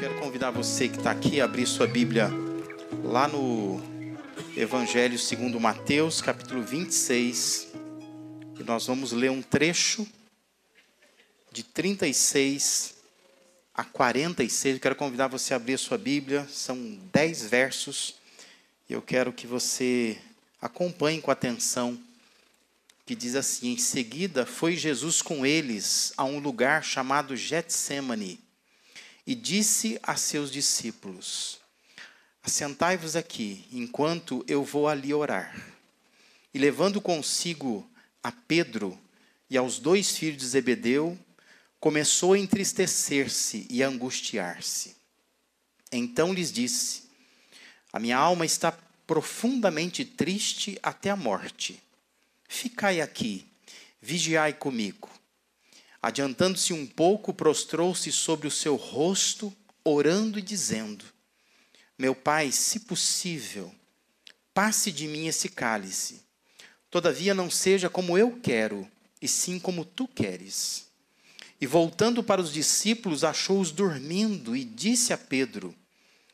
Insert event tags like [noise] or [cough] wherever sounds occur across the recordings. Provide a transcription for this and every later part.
quero convidar você que está aqui a abrir sua Bíblia lá no Evangelho segundo Mateus, capítulo 26. E nós vamos ler um trecho de 36 a 46. Eu quero convidar você a abrir a sua Bíblia, são 10 versos. E eu quero que você acompanhe com atenção. Que diz assim: Em seguida foi Jesus com eles a um lugar chamado Getsemane e disse a seus discípulos: Assentai-vos aqui, enquanto eu vou ali orar. E levando consigo a Pedro e aos dois filhos de Zebedeu, começou a entristecer-se e a angustiar-se. Então lhes disse: A minha alma está profundamente triste até a morte. Ficai aqui, vigiai comigo. Adiantando-se um pouco, prostrou-se sobre o seu rosto, orando e dizendo: Meu pai, se possível, passe de mim esse cálice. Todavia não seja como eu quero, e sim como tu queres. E voltando para os discípulos, achou-os dormindo e disse a Pedro: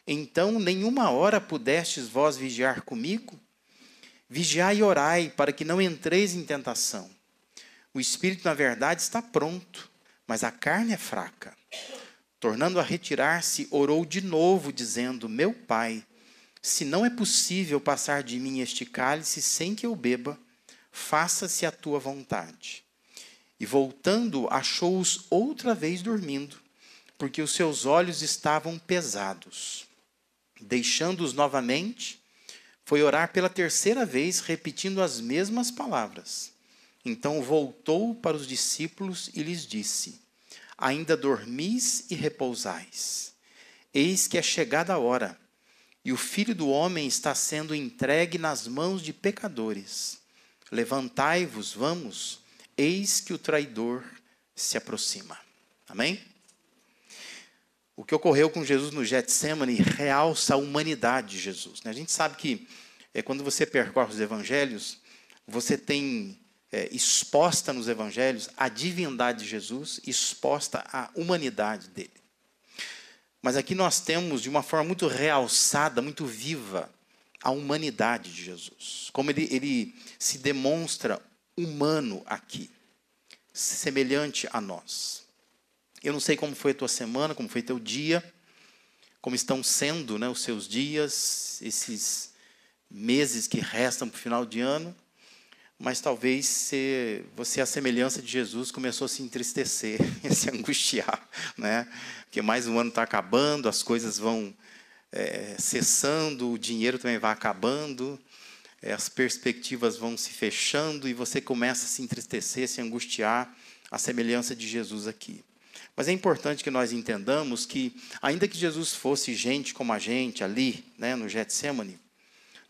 Então nenhuma hora pudestes vós vigiar comigo? Vigiai e orai, para que não entreis em tentação. O espírito, na verdade, está pronto, mas a carne é fraca. Tornando a retirar-se, orou de novo, dizendo: Meu pai, se não é possível passar de mim este cálice sem que eu beba, faça-se a tua vontade. E voltando, achou-os outra vez dormindo, porque os seus olhos estavam pesados. Deixando-os novamente, foi orar pela terceira vez, repetindo as mesmas palavras. Então voltou para os discípulos e lhes disse: Ainda dormis e repousais. Eis que é chegada a hora, e o filho do homem está sendo entregue nas mãos de pecadores. Levantai-vos, vamos, eis que o traidor se aproxima. Amém? O que ocorreu com Jesus no Getsemane realça a humanidade de Jesus. Né? A gente sabe que é, quando você percorre os evangelhos, você tem é, exposta nos evangelhos a divindade de Jesus, exposta a humanidade dele. Mas aqui nós temos, de uma forma muito realçada, muito viva, a humanidade de Jesus. Como ele, ele se demonstra humano aqui, semelhante a nós. Eu não sei como foi a tua semana, como foi teu dia, como estão sendo né, os seus dias, esses meses que restam para o final de ano mas talvez se você, a semelhança de Jesus, começou a se entristecer, [laughs] a se angustiar, né? Porque mais um ano está acabando, as coisas vão é, cessando, o dinheiro também vai acabando, é, as perspectivas vão se fechando e você começa a se entristecer, a se angustiar, a semelhança de Jesus aqui. Mas é importante que nós entendamos que, ainda que Jesus fosse gente como a gente ali, né, no Getsemane,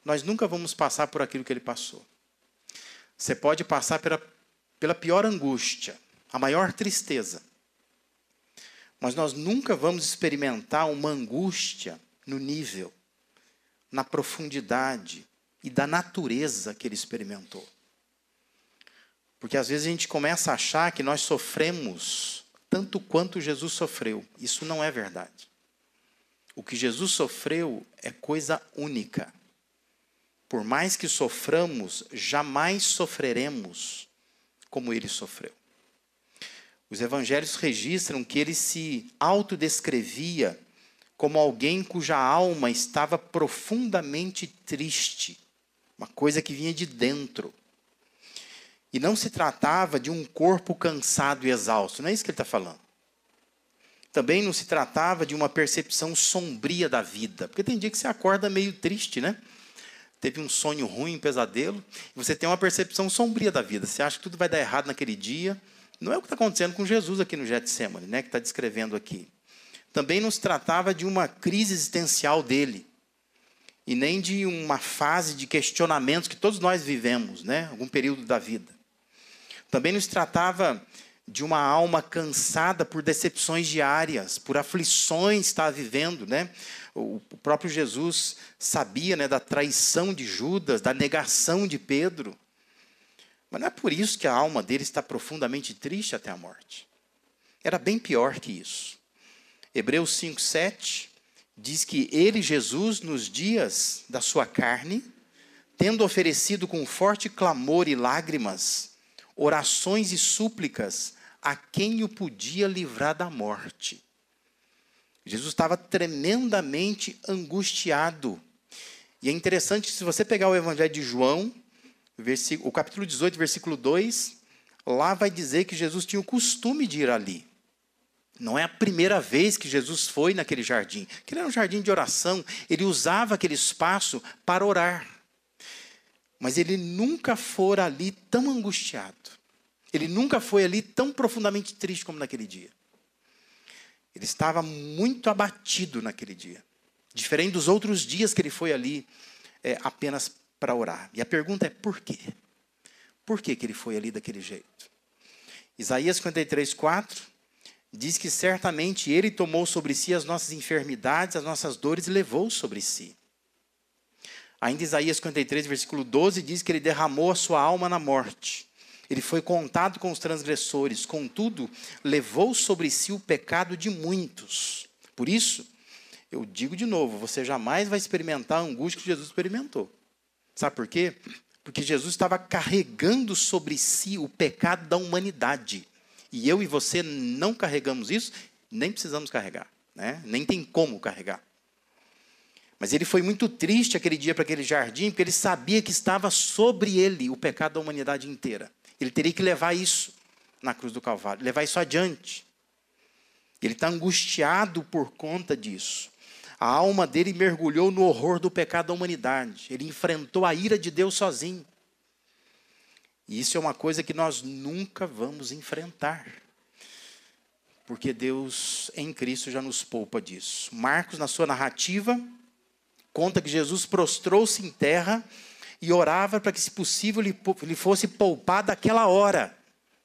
nós nunca vamos passar por aquilo que ele passou. Você pode passar pela, pela pior angústia, a maior tristeza. Mas nós nunca vamos experimentar uma angústia no nível, na profundidade e da natureza que ele experimentou. Porque às vezes a gente começa a achar que nós sofremos tanto quanto Jesus sofreu. Isso não é verdade. O que Jesus sofreu é coisa única. Por mais que soframos, jamais sofreremos como ele sofreu. Os evangelhos registram que ele se autodescrevia como alguém cuja alma estava profundamente triste, uma coisa que vinha de dentro. E não se tratava de um corpo cansado e exausto, não é isso que ele está falando. Também não se tratava de uma percepção sombria da vida, porque tem dia que você acorda meio triste, né? Teve um sonho ruim, um pesadelo, e você tem uma percepção sombria da vida. Você acha que tudo vai dar errado naquele dia. Não é o que está acontecendo com Jesus aqui no Getsemane, né, que está descrevendo aqui. Também não se tratava de uma crise existencial dele, e nem de uma fase de questionamentos que todos nós vivemos, né, algum período da vida. Também não se tratava de uma alma cansada por decepções diárias, por aflições está vivendo, né? O próprio Jesus sabia né, da traição de Judas, da negação de Pedro. Mas não é por isso que a alma dele está profundamente triste até a morte. Era bem pior que isso. Hebreus 5, 7 diz que ele, Jesus, nos dias da sua carne, tendo oferecido com forte clamor e lágrimas, orações e súplicas a quem o podia livrar da morte. Jesus estava tremendamente angustiado. E é interessante, se você pegar o Evangelho de João, o capítulo 18, versículo 2, lá vai dizer que Jesus tinha o costume de ir ali. Não é a primeira vez que Jesus foi naquele jardim. Aquele era um jardim de oração. Ele usava aquele espaço para orar. Mas ele nunca fora ali tão angustiado. Ele nunca foi ali tão profundamente triste como naquele dia. Ele estava muito abatido naquele dia. Diferente dos outros dias que ele foi ali é, apenas para orar. E a pergunta é por quê? Por que, que ele foi ali daquele jeito? Isaías 53, 4 diz que certamente ele tomou sobre si as nossas enfermidades, as nossas dores e levou sobre si. Ainda Isaías 53, versículo 12 diz que ele derramou a sua alma na morte. Ele foi contado com os transgressores, contudo, levou sobre si o pecado de muitos. Por isso, eu digo de novo, você jamais vai experimentar a angústia que Jesus experimentou. Sabe por quê? Porque Jesus estava carregando sobre si o pecado da humanidade. E eu e você não carregamos isso, nem precisamos carregar, né? nem tem como carregar. Mas ele foi muito triste aquele dia para aquele jardim, porque ele sabia que estava sobre ele o pecado da humanidade inteira. Ele teria que levar isso na cruz do Calvário, levar isso adiante. Ele está angustiado por conta disso. A alma dele mergulhou no horror do pecado da humanidade. Ele enfrentou a ira de Deus sozinho. E isso é uma coisa que nós nunca vamos enfrentar. Porque Deus em Cristo já nos poupa disso. Marcos, na sua narrativa, conta que Jesus prostrou-se em terra e orava para que, se possível, lhe fosse poupado daquela hora.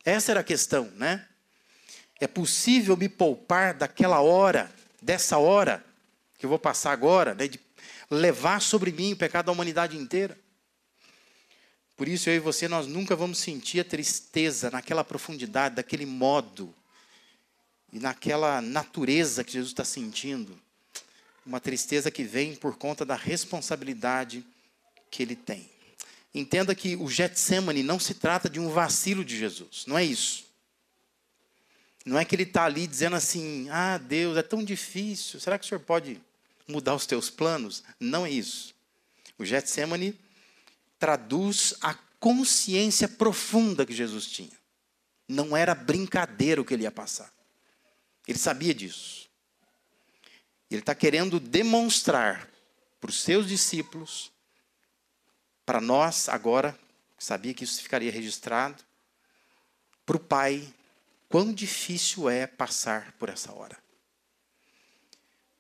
Essa era a questão, né? É possível me poupar daquela hora, dessa hora que eu vou passar agora, né, de levar sobre mim o pecado da humanidade inteira? Por isso, eu e você, nós nunca vamos sentir a tristeza naquela profundidade, daquele modo, e naquela natureza que Jesus está sentindo. Uma tristeza que vem por conta da responsabilidade que ele tem. Entenda que o Getsemane não se trata de um vacilo de Jesus, não é isso. Não é que ele está ali dizendo assim: ah, Deus, é tão difícil, será que o senhor pode mudar os teus planos? Não é isso. O Getsemane traduz a consciência profunda que Jesus tinha. Não era brincadeira o que ele ia passar. Ele sabia disso. Ele está querendo demonstrar para os seus discípulos, para nós agora, sabia que isso ficaria registrado, para o Pai, quão difícil é passar por essa hora.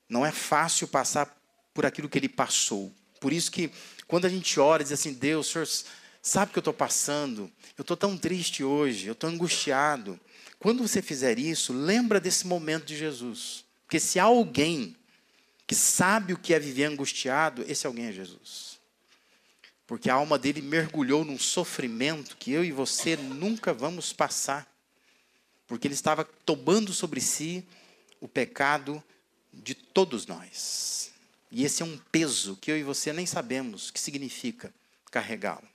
Não é fácil passar por aquilo que ele passou. Por isso que quando a gente ora e diz assim, Deus, Senhor sabe o que eu estou passando, eu estou tão triste hoje, eu estou angustiado. Quando você fizer isso, lembra desse momento de Jesus. Porque se alguém que sabe o que é viver angustiado, esse alguém é Jesus. Porque a alma dele mergulhou num sofrimento que eu e você nunca vamos passar. Porque ele estava tomando sobre si o pecado de todos nós. E esse é um peso que eu e você nem sabemos o que significa carregá-lo.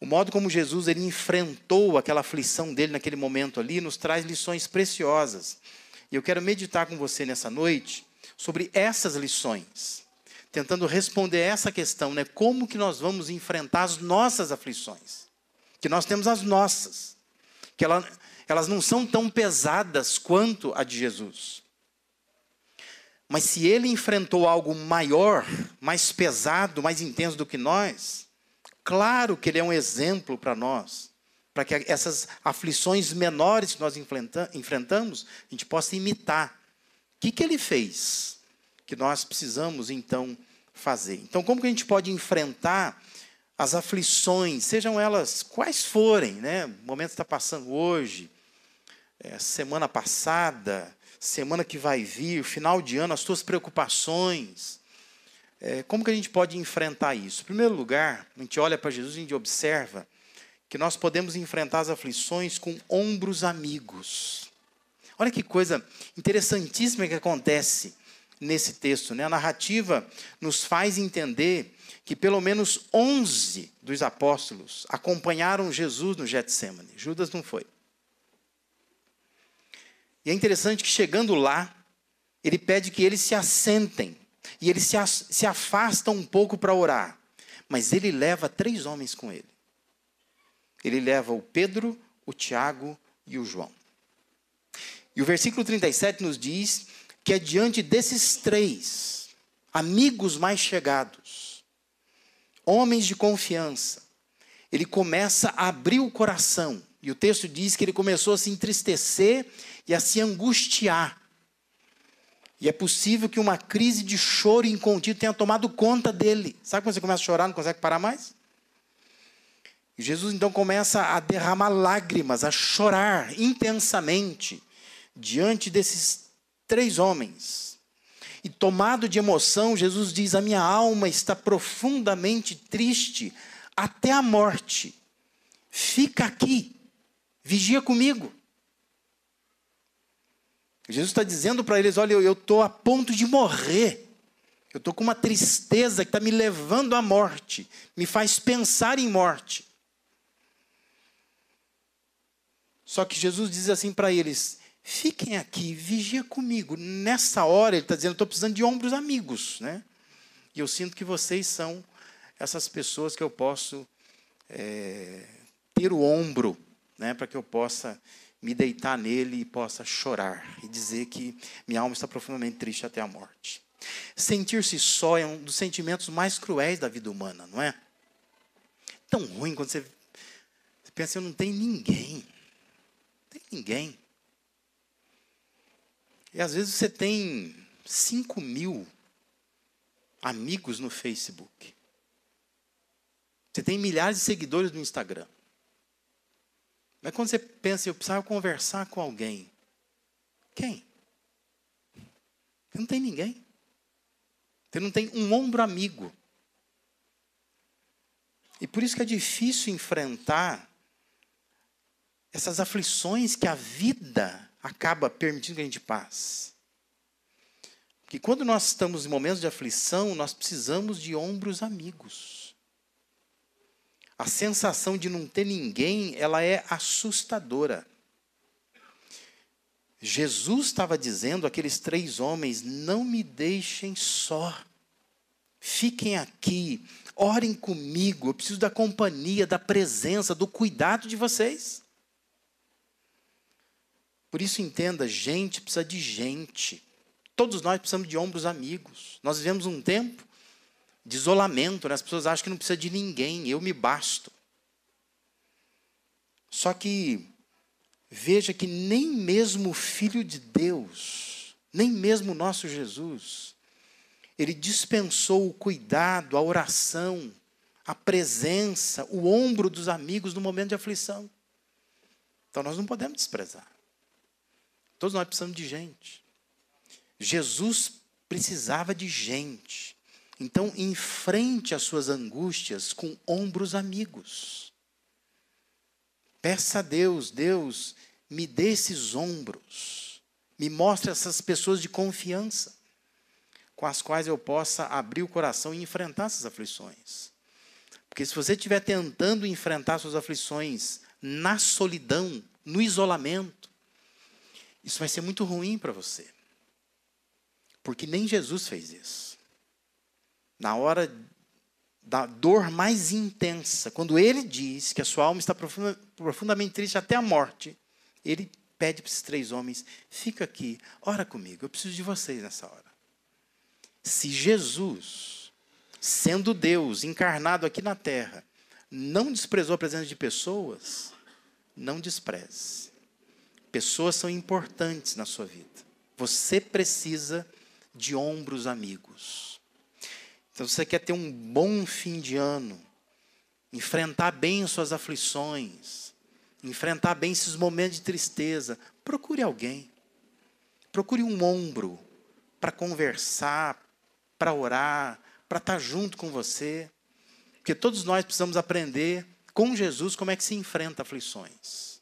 O modo como Jesus ele enfrentou aquela aflição dele naquele momento ali nos traz lições preciosas. E eu quero meditar com você nessa noite sobre essas lições, tentando responder essa questão, né? Como que nós vamos enfrentar as nossas aflições? Que nós temos as nossas, que ela, elas não são tão pesadas quanto a de Jesus. Mas se ele enfrentou algo maior, mais pesado, mais intenso do que nós, claro que ele é um exemplo para nós, para que essas aflições menores que nós enfrentamos, a gente possa imitar. Que, que ele fez que nós precisamos então fazer? Então, como que a gente pode enfrentar as aflições, sejam elas quais forem, né? O momento está passando hoje, é, semana passada, semana que vai vir, final de ano, as suas preocupações. É, como que a gente pode enfrentar isso? Em primeiro lugar, a gente olha para Jesus e a gente observa que nós podemos enfrentar as aflições com ombros amigos. Olha que coisa interessantíssima que acontece nesse texto. Né? A narrativa nos faz entender que pelo menos 11 dos apóstolos acompanharam Jesus no Getsemane. Judas não foi. E é interessante que chegando lá, ele pede que eles se assentem. E eles se, se afastam um pouco para orar. Mas ele leva três homens com ele. Ele leva o Pedro, o Tiago e o João. E o versículo 37 nos diz que é diante desses três, amigos mais chegados, homens de confiança, ele começa a abrir o coração. E o texto diz que ele começou a se entristecer e a se angustiar. E é possível que uma crise de choro incontido tenha tomado conta dele. Sabe quando você começa a chorar, não consegue parar mais? E Jesus então começa a derramar lágrimas, a chorar intensamente diante desses três homens. E tomado de emoção, Jesus diz: A minha alma está profundamente triste até a morte. Fica aqui, vigia comigo. Jesus está dizendo para eles: Olha, eu estou a ponto de morrer. Eu estou com uma tristeza que está me levando à morte, me faz pensar em morte. Só que Jesus diz assim para eles: fiquem aqui, vigia comigo. Nessa hora, ele está dizendo: estou precisando de ombros amigos. Né? E eu sinto que vocês são essas pessoas que eu posso é, ter o ombro, né, para que eu possa me deitar nele e possa chorar e dizer que minha alma está profundamente triste até a morte. Sentir-se só é um dos sentimentos mais cruéis da vida humana, não é? Tão ruim quando você, você pensa, eu não tenho ninguém. Não tem ninguém. E às vezes você tem 5 mil amigos no Facebook. Você tem milhares de seguidores no Instagram. Mas quando você pensa, eu precisava conversar com alguém. Quem? Você não tem ninguém. Você não tem um ombro amigo. E por isso que é difícil enfrentar essas aflições que a vida acaba permitindo que a gente passe. Porque quando nós estamos em momentos de aflição, nós precisamos de ombros amigos. A sensação de não ter ninguém, ela é assustadora. Jesus estava dizendo àqueles três homens: não me deixem só. Fiquem aqui, orem comigo. Eu preciso da companhia, da presença, do cuidado de vocês. Por isso, entenda: gente precisa de gente. Todos nós precisamos de ombros amigos. Nós vivemos um tempo de isolamento. Né? As pessoas acham que não precisa de ninguém, eu me basto. Só que veja que nem mesmo o Filho de Deus, nem mesmo o nosso Jesus, ele dispensou o cuidado, a oração, a presença, o ombro dos amigos no momento de aflição. Então nós não podemos desprezar. Todos nós precisamos de gente. Jesus precisava de gente. Então, enfrente as suas angústias com ombros amigos. Peça a Deus, Deus, me dê esses ombros. Me mostre essas pessoas de confiança com as quais eu possa abrir o coração e enfrentar essas aflições. Porque se você estiver tentando enfrentar suas aflições na solidão, no isolamento, isso vai ser muito ruim para você. Porque nem Jesus fez isso na hora da dor mais intensa, quando ele diz que a sua alma está profunda, profundamente triste até a morte, ele pede para esses três homens: fica aqui, ora comigo, eu preciso de vocês nessa hora. Se Jesus, sendo Deus encarnado aqui na terra, não desprezou a presença de pessoas, não despreze. Pessoas são importantes na sua vida. Você precisa de ombros amigos. Então, você quer ter um bom fim de ano, enfrentar bem suas aflições, enfrentar bem esses momentos de tristeza, procure alguém. Procure um ombro para conversar, para orar, para estar junto com você. Porque todos nós precisamos aprender com Jesus como é que se enfrenta aflições.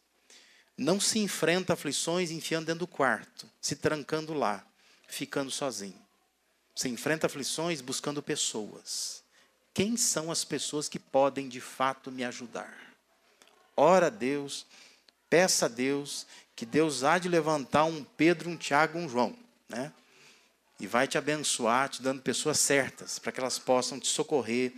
Não se enfrenta aflições enfiando dentro do quarto, se trancando lá, ficando sozinho. Se enfrenta aflições buscando pessoas. Quem são as pessoas que podem de fato me ajudar? Ora a Deus, peça a Deus que Deus há de levantar um Pedro, um Tiago, um João, né? E vai te abençoar, te dando pessoas certas, para que elas possam te socorrer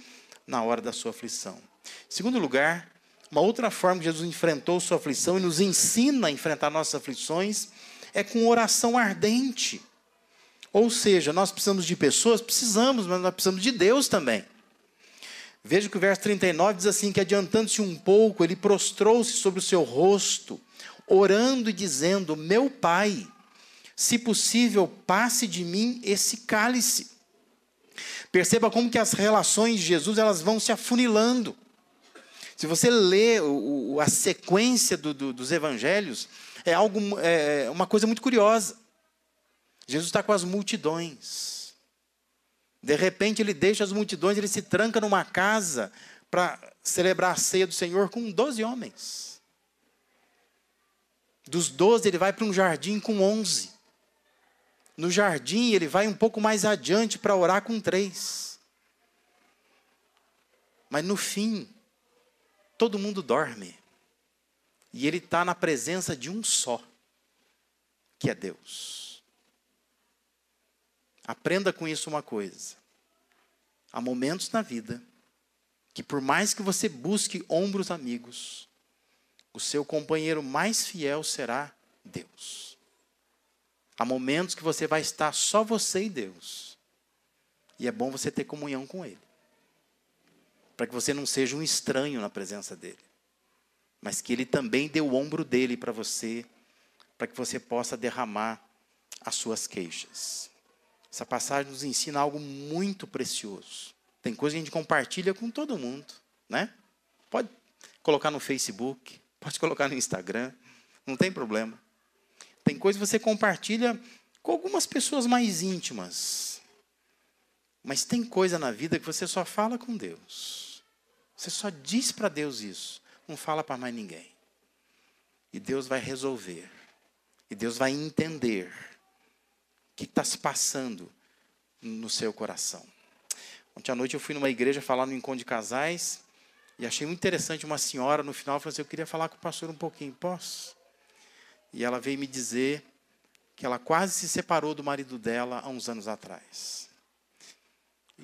na hora da sua aflição. Segundo lugar, uma outra forma que Jesus enfrentou sua aflição e nos ensina a enfrentar nossas aflições é com oração ardente. Ou seja, nós precisamos de pessoas, precisamos, mas nós precisamos de Deus também. Veja que o verso 39 diz assim: que adiantando-se um pouco, ele prostrou-se sobre o seu rosto, orando e dizendo: Meu pai, se possível, passe de mim esse cálice. Perceba como que as relações de Jesus elas vão se afunilando. Se você lê o, a sequência do, do, dos evangelhos, é algo, é uma coisa muito curiosa. Jesus está com as multidões. De repente ele deixa as multidões, ele se tranca numa casa para celebrar a ceia do Senhor com 12 homens. Dos 12 ele vai para um jardim com 11. No jardim ele vai um pouco mais adiante para orar com três. Mas no fim, todo mundo dorme. E ele está na presença de um só, que é Deus. Aprenda com isso uma coisa. Há momentos na vida que, por mais que você busque ombros amigos, o seu companheiro mais fiel será Deus. Há momentos que você vai estar só você e Deus. E é bom você ter comunhão com Ele para que você não seja um estranho na presença dele, mas que ele também dê o ombro dele para você, para que você possa derramar as suas queixas. Essa passagem nos ensina algo muito precioso. Tem coisa que a gente compartilha com todo mundo, né? Pode colocar no Facebook, pode colocar no Instagram, não tem problema. Tem coisa que você compartilha com algumas pessoas mais íntimas. Mas tem coisa na vida que você só fala com Deus. Você só diz para Deus isso, não fala para mais ninguém. E Deus vai resolver. E Deus vai entender o que está se passando no seu coração. Ontem à noite eu fui numa igreja falar no encontro de casais e achei muito interessante uma senhora no final falou assim: Eu queria falar com o pastor um pouquinho, posso? E ela veio me dizer que ela quase se separou do marido dela há uns anos atrás.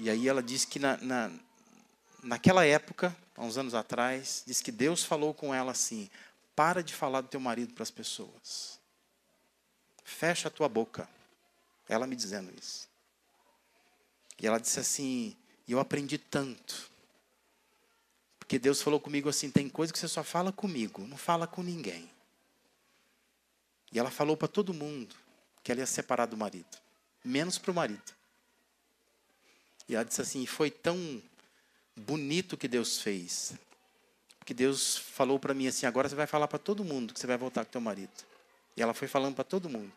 E aí ela disse que na, na, naquela época, há uns anos atrás, diz que Deus falou com ela assim: para de falar do teu marido para as pessoas. Fecha a tua boca. Ela me dizendo isso. E ela disse assim: e eu aprendi tanto. Porque Deus falou comigo assim: tem coisa que você só fala comigo, não fala com ninguém. E ela falou para todo mundo que ela ia separar do marido, menos para o marido. E ela disse assim: foi tão bonito que Deus fez. Que Deus falou para mim assim: agora você vai falar para todo mundo que você vai voltar com teu marido. E ela foi falando para todo mundo.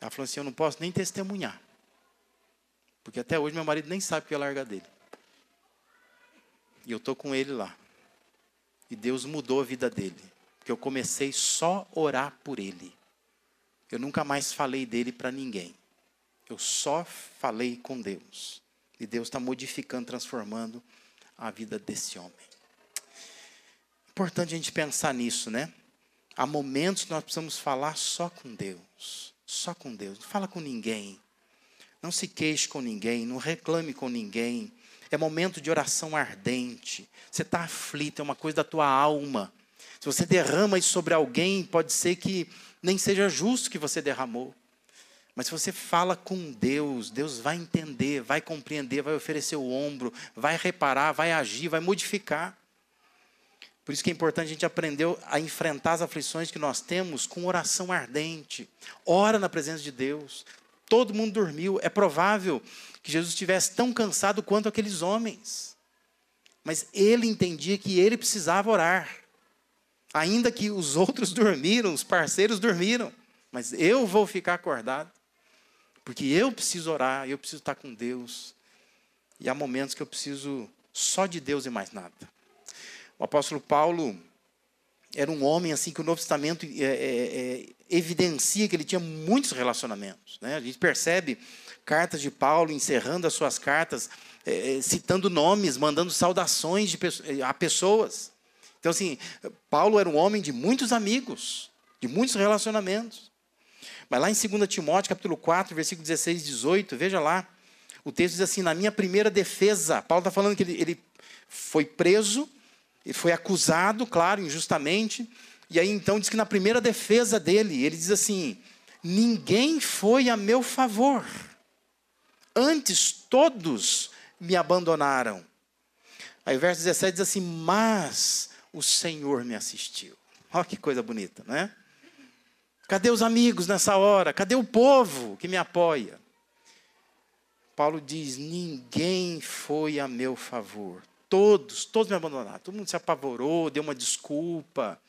Ela falou assim: eu não posso nem testemunhar. Porque até hoje meu marido nem sabe que eu ia largar dele. E eu estou com ele lá. E Deus mudou a vida dele. Porque eu comecei só a orar por ele. Eu nunca mais falei dele para ninguém. Eu só falei com Deus. E Deus está modificando, transformando a vida desse homem. Importante a gente pensar nisso, né? Há momentos que nós precisamos falar só com Deus. Só com Deus. Não fala com ninguém. Não se queixe com ninguém. Não reclame com ninguém. É momento de oração ardente. Você está aflito, é uma coisa da tua alma. Se você derrama isso sobre alguém, pode ser que nem seja justo que você derramou. Mas se você fala com Deus, Deus vai entender, vai compreender, vai oferecer o ombro, vai reparar, vai agir, vai modificar. Por isso que é importante a gente aprender a enfrentar as aflições que nós temos com oração ardente. Ora na presença de Deus. Todo mundo dormiu. É provável que Jesus estivesse tão cansado quanto aqueles homens. Mas ele entendia que ele precisava orar. Ainda que os outros [laughs] dormiram, os parceiros dormiram. Mas eu vou ficar acordado. Porque eu preciso orar, eu preciso estar com Deus. E há momentos que eu preciso só de Deus e mais nada. O apóstolo Paulo, era um homem assim que o Novo Testamento é, é, é, evidencia que ele tinha muitos relacionamentos. Né? A gente percebe cartas de Paulo encerrando as suas cartas, é, é citando nomes, mandando saudações de, a pessoas. Então, assim, Paulo era um homem de muitos amigos, de muitos relacionamentos. Mas lá em 2 Timóteo, capítulo 4, versículo 16 e 18, veja lá, o texto diz assim, na minha primeira defesa, Paulo está falando que ele, ele foi preso, ele foi acusado, claro, injustamente, e aí então diz que na primeira defesa dele, ele diz assim: ninguém foi a meu favor, antes todos me abandonaram. Aí o verso 17 diz assim: mas o Senhor me assistiu. Olha que coisa bonita, né? Cadê os amigos nessa hora? Cadê o povo que me apoia? Paulo diz: ninguém foi a meu favor. Todos, todos me abandonaram. Todo mundo se apavorou, deu uma desculpa,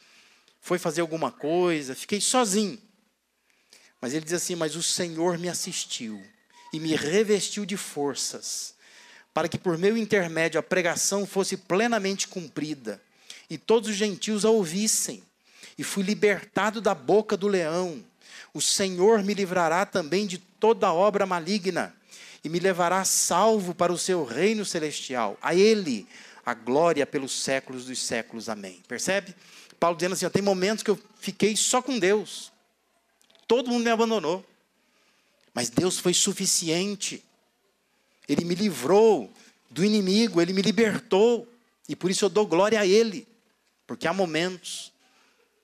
foi fazer alguma coisa, fiquei sozinho. Mas ele diz assim: Mas o Senhor me assistiu e me revestiu de forças, para que por meu intermédio a pregação fosse plenamente cumprida e todos os gentios a ouvissem. E fui libertado da boca do leão. O Senhor me livrará também de toda obra maligna e me levará salvo para o seu reino celestial. A Ele a glória pelos séculos dos séculos. Amém. Percebe? Paulo dizendo assim: tem momentos que eu fiquei só com Deus. Todo mundo me abandonou. Mas Deus foi suficiente. Ele me livrou do inimigo, ele me libertou. E por isso eu dou glória a Ele. Porque há momentos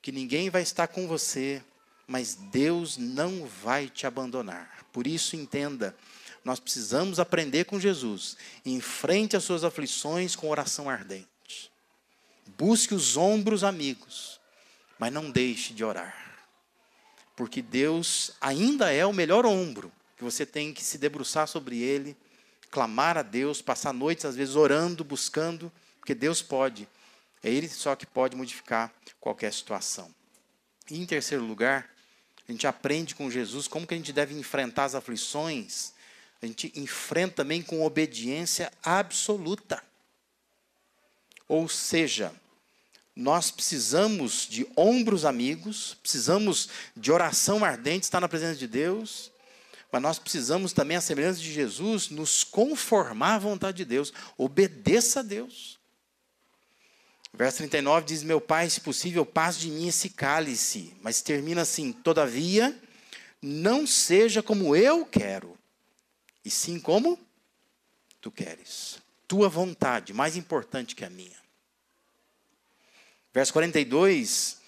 que ninguém vai estar com você, mas Deus não vai te abandonar. Por isso, entenda nós precisamos aprender com Jesus. Enfrente as suas aflições com oração ardente. Busque os ombros amigos, mas não deixe de orar. Porque Deus ainda é o melhor ombro, que você tem que se debruçar sobre ele, clamar a Deus, passar noites às vezes orando, buscando, porque Deus pode. É ele só que pode modificar qualquer situação. E em terceiro lugar, a gente aprende com Jesus como que a gente deve enfrentar as aflições a gente enfrenta também com obediência absoluta. Ou seja, nós precisamos de ombros amigos, precisamos de oração ardente, estar na presença de Deus, mas nós precisamos também, a semelhança de Jesus, nos conformar à vontade de Deus. Obedeça a Deus. Verso 39 diz: Meu Pai, se possível, passe de mim esse cálice. Mas termina assim: Todavia, não seja como eu quero, e sim como tu queres. Tua vontade, mais importante que a minha. Verso 42: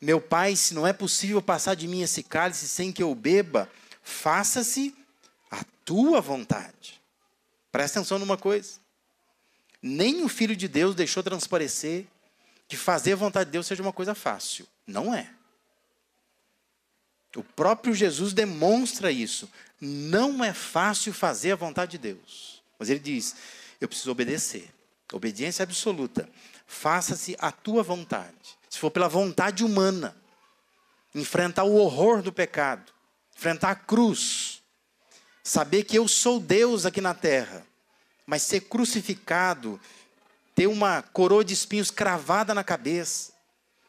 Meu pai, se não é possível passar de mim esse cálice sem que eu beba, faça-se a tua vontade. Presta atenção numa coisa. Nem o Filho de Deus deixou transparecer que fazer a vontade de Deus seja uma coisa fácil. Não é. O próprio Jesus demonstra isso. Não é fácil fazer a vontade de Deus. Mas ele diz: eu preciso obedecer. Obediência absoluta. Faça-se a tua vontade. Se for pela vontade humana, enfrentar o horror do pecado, enfrentar a cruz, saber que eu sou Deus aqui na terra, mas ser crucificado, ter uma coroa de espinhos cravada na cabeça,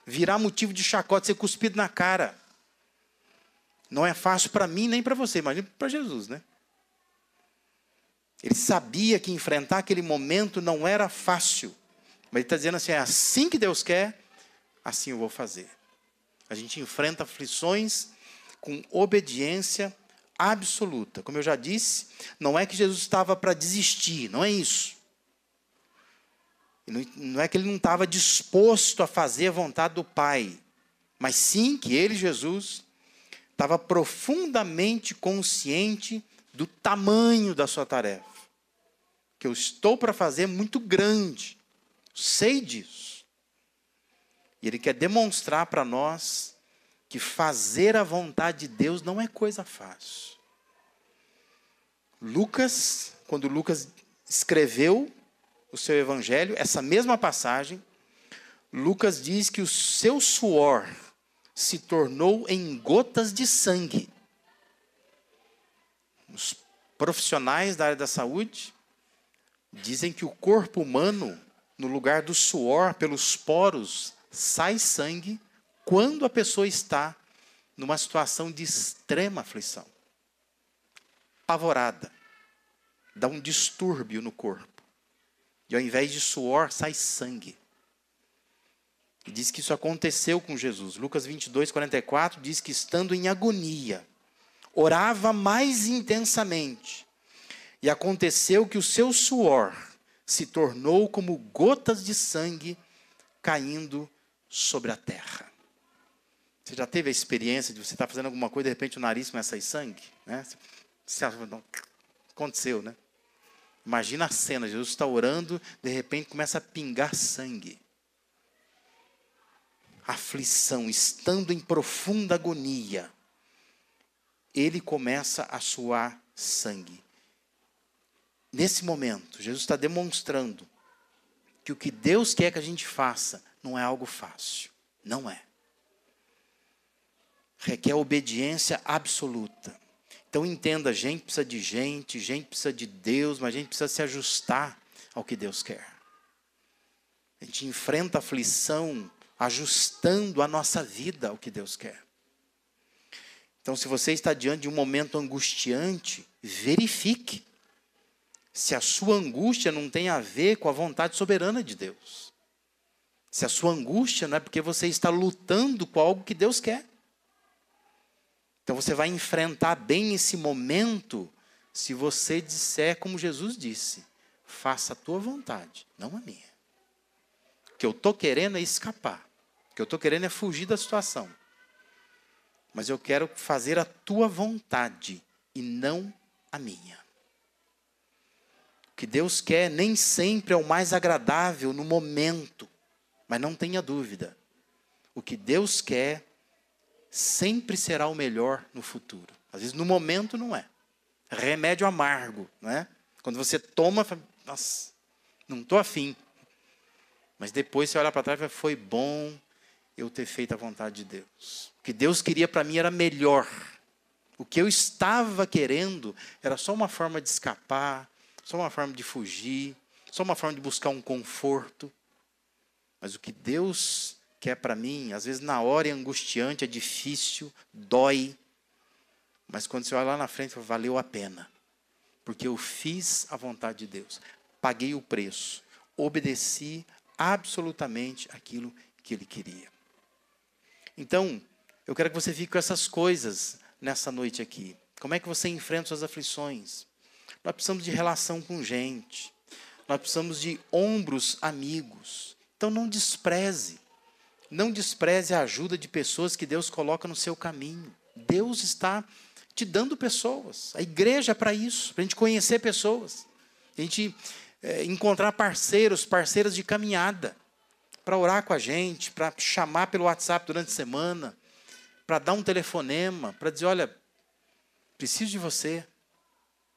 virar motivo de chacota, ser cuspido na cara não é fácil para mim nem para você, imagina para Jesus, né? Ele sabia que enfrentar aquele momento não era fácil. Mas ele está dizendo assim: é assim que Deus quer, assim eu vou fazer. A gente enfrenta aflições com obediência absoluta. Como eu já disse, não é que Jesus estava para desistir, não é isso. Não é que ele não estava disposto a fazer a vontade do Pai, mas sim que ele, Jesus, estava profundamente consciente do tamanho da sua tarefa. Que eu estou para fazer muito grande. Sei disso. E ele quer demonstrar para nós que fazer a vontade de Deus não é coisa fácil. Lucas, quando Lucas escreveu o seu evangelho, essa mesma passagem, Lucas diz que o seu suor se tornou em gotas de sangue. Os profissionais da área da saúde dizem que o corpo humano, no lugar do suor, pelos poros sai sangue quando a pessoa está numa situação de extrema aflição. Apavorada. Dá um distúrbio no corpo. E ao invés de suor, sai sangue. E diz que isso aconteceu com Jesus. Lucas 22, 44 diz que estando em agonia, orava mais intensamente. E aconteceu que o seu suor se tornou como gotas de sangue caindo sobre a terra. Você já teve a experiência de você estar fazendo alguma coisa e de repente o nariz começa a sair sangue? Né? Você acha, não, aconteceu, né? Imagina a cena, Jesus está orando, de repente começa a pingar sangue. Aflição, estando em profunda agonia, ele começa a suar sangue. Nesse momento, Jesus está demonstrando que o que Deus quer que a gente faça não é algo fácil. Não é. Requer obediência absoluta. Então entenda, a gente precisa de gente, gente precisa de Deus, mas a gente precisa se ajustar ao que Deus quer. A gente enfrenta aflição ajustando a nossa vida ao que Deus quer. Então, se você está diante de um momento angustiante, verifique se a sua angústia não tem a ver com a vontade soberana de Deus. Se a sua angústia não é porque você está lutando com algo que Deus quer. Então você vai enfrentar bem esse momento se você disser como Jesus disse: faça a tua vontade, não a minha. O que eu estou querendo é escapar. O que eu estou querendo é fugir da situação. Mas eu quero fazer a tua vontade e não a minha. O que Deus quer nem sempre é o mais agradável no momento, mas não tenha dúvida. O que Deus quer sempre será o melhor no futuro. Às vezes no momento não é. Remédio amargo, não é? Quando você toma, nossa, não estou afim. Mas depois você olha para trás e fala, foi bom eu ter feito a vontade de Deus. O que Deus queria para mim era melhor. O que eu estava querendo era só uma forma de escapar, só uma forma de fugir, só uma forma de buscar um conforto. Mas o que Deus que é para mim, às vezes na hora é angustiante, é difícil, dói. Mas quando você olha lá na frente, valeu a pena. Porque eu fiz a vontade de Deus. Paguei o preço. Obedeci absolutamente aquilo que ele queria. Então, eu quero que você fique com essas coisas nessa noite aqui. Como é que você enfrenta suas aflições? Nós precisamos de relação com gente. Nós precisamos de ombros amigos. Então não despreze. Não despreze a ajuda de pessoas que Deus coloca no seu caminho. Deus está te dando pessoas. A igreja é para isso, para a gente conhecer pessoas. A gente é, encontrar parceiros, parceiras de caminhada. Para orar com a gente, para chamar pelo WhatsApp durante a semana, para dar um telefonema, para dizer: olha, preciso de você.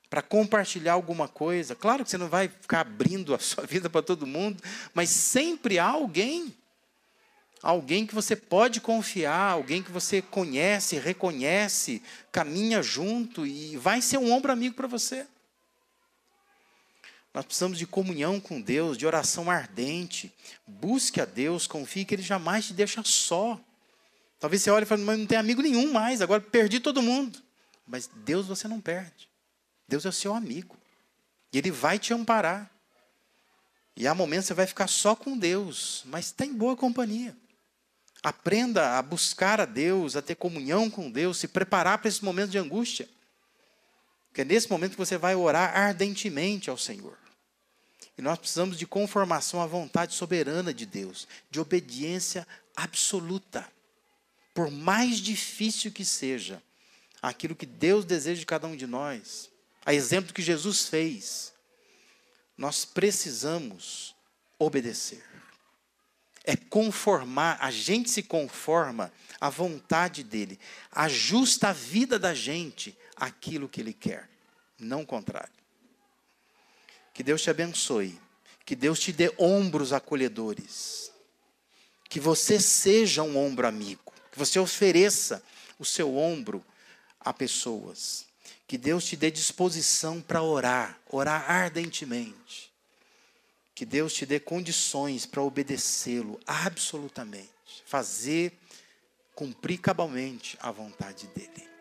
Para compartilhar alguma coisa. Claro que você não vai ficar abrindo a sua [laughs] vida para todo mundo, mas sempre há alguém alguém que você pode confiar, alguém que você conhece, reconhece, caminha junto e vai ser um ombro amigo para você. Nós precisamos de comunhão com Deus, de oração ardente. Busque a Deus, confie que Ele jamais te deixa só. Talvez você olhe e fale, mas não tem amigo nenhum mais, agora perdi todo mundo. Mas Deus você não perde. Deus é o seu amigo. E Ele vai te amparar. E há momentos você vai ficar só com Deus, mas tem boa companhia. Aprenda a buscar a Deus, a ter comunhão com Deus, se preparar para esse momento de angústia. Porque é nesse momento que você vai orar ardentemente ao Senhor. E nós precisamos de conformação à vontade soberana de Deus, de obediência absoluta. Por mais difícil que seja, aquilo que Deus deseja de cada um de nós, a exemplo que Jesus fez, nós precisamos obedecer é conformar, a gente se conforma à vontade dele, ajusta a vida da gente àquilo que ele quer, não o contrário. Que Deus te abençoe, que Deus te dê ombros acolhedores, que você seja um ombro amigo, que você ofereça o seu ombro a pessoas, que Deus te dê disposição para orar, orar ardentemente Que Deus te dê condições para obedecê-lo absolutamente, fazer cumprir cabalmente a vontade dele.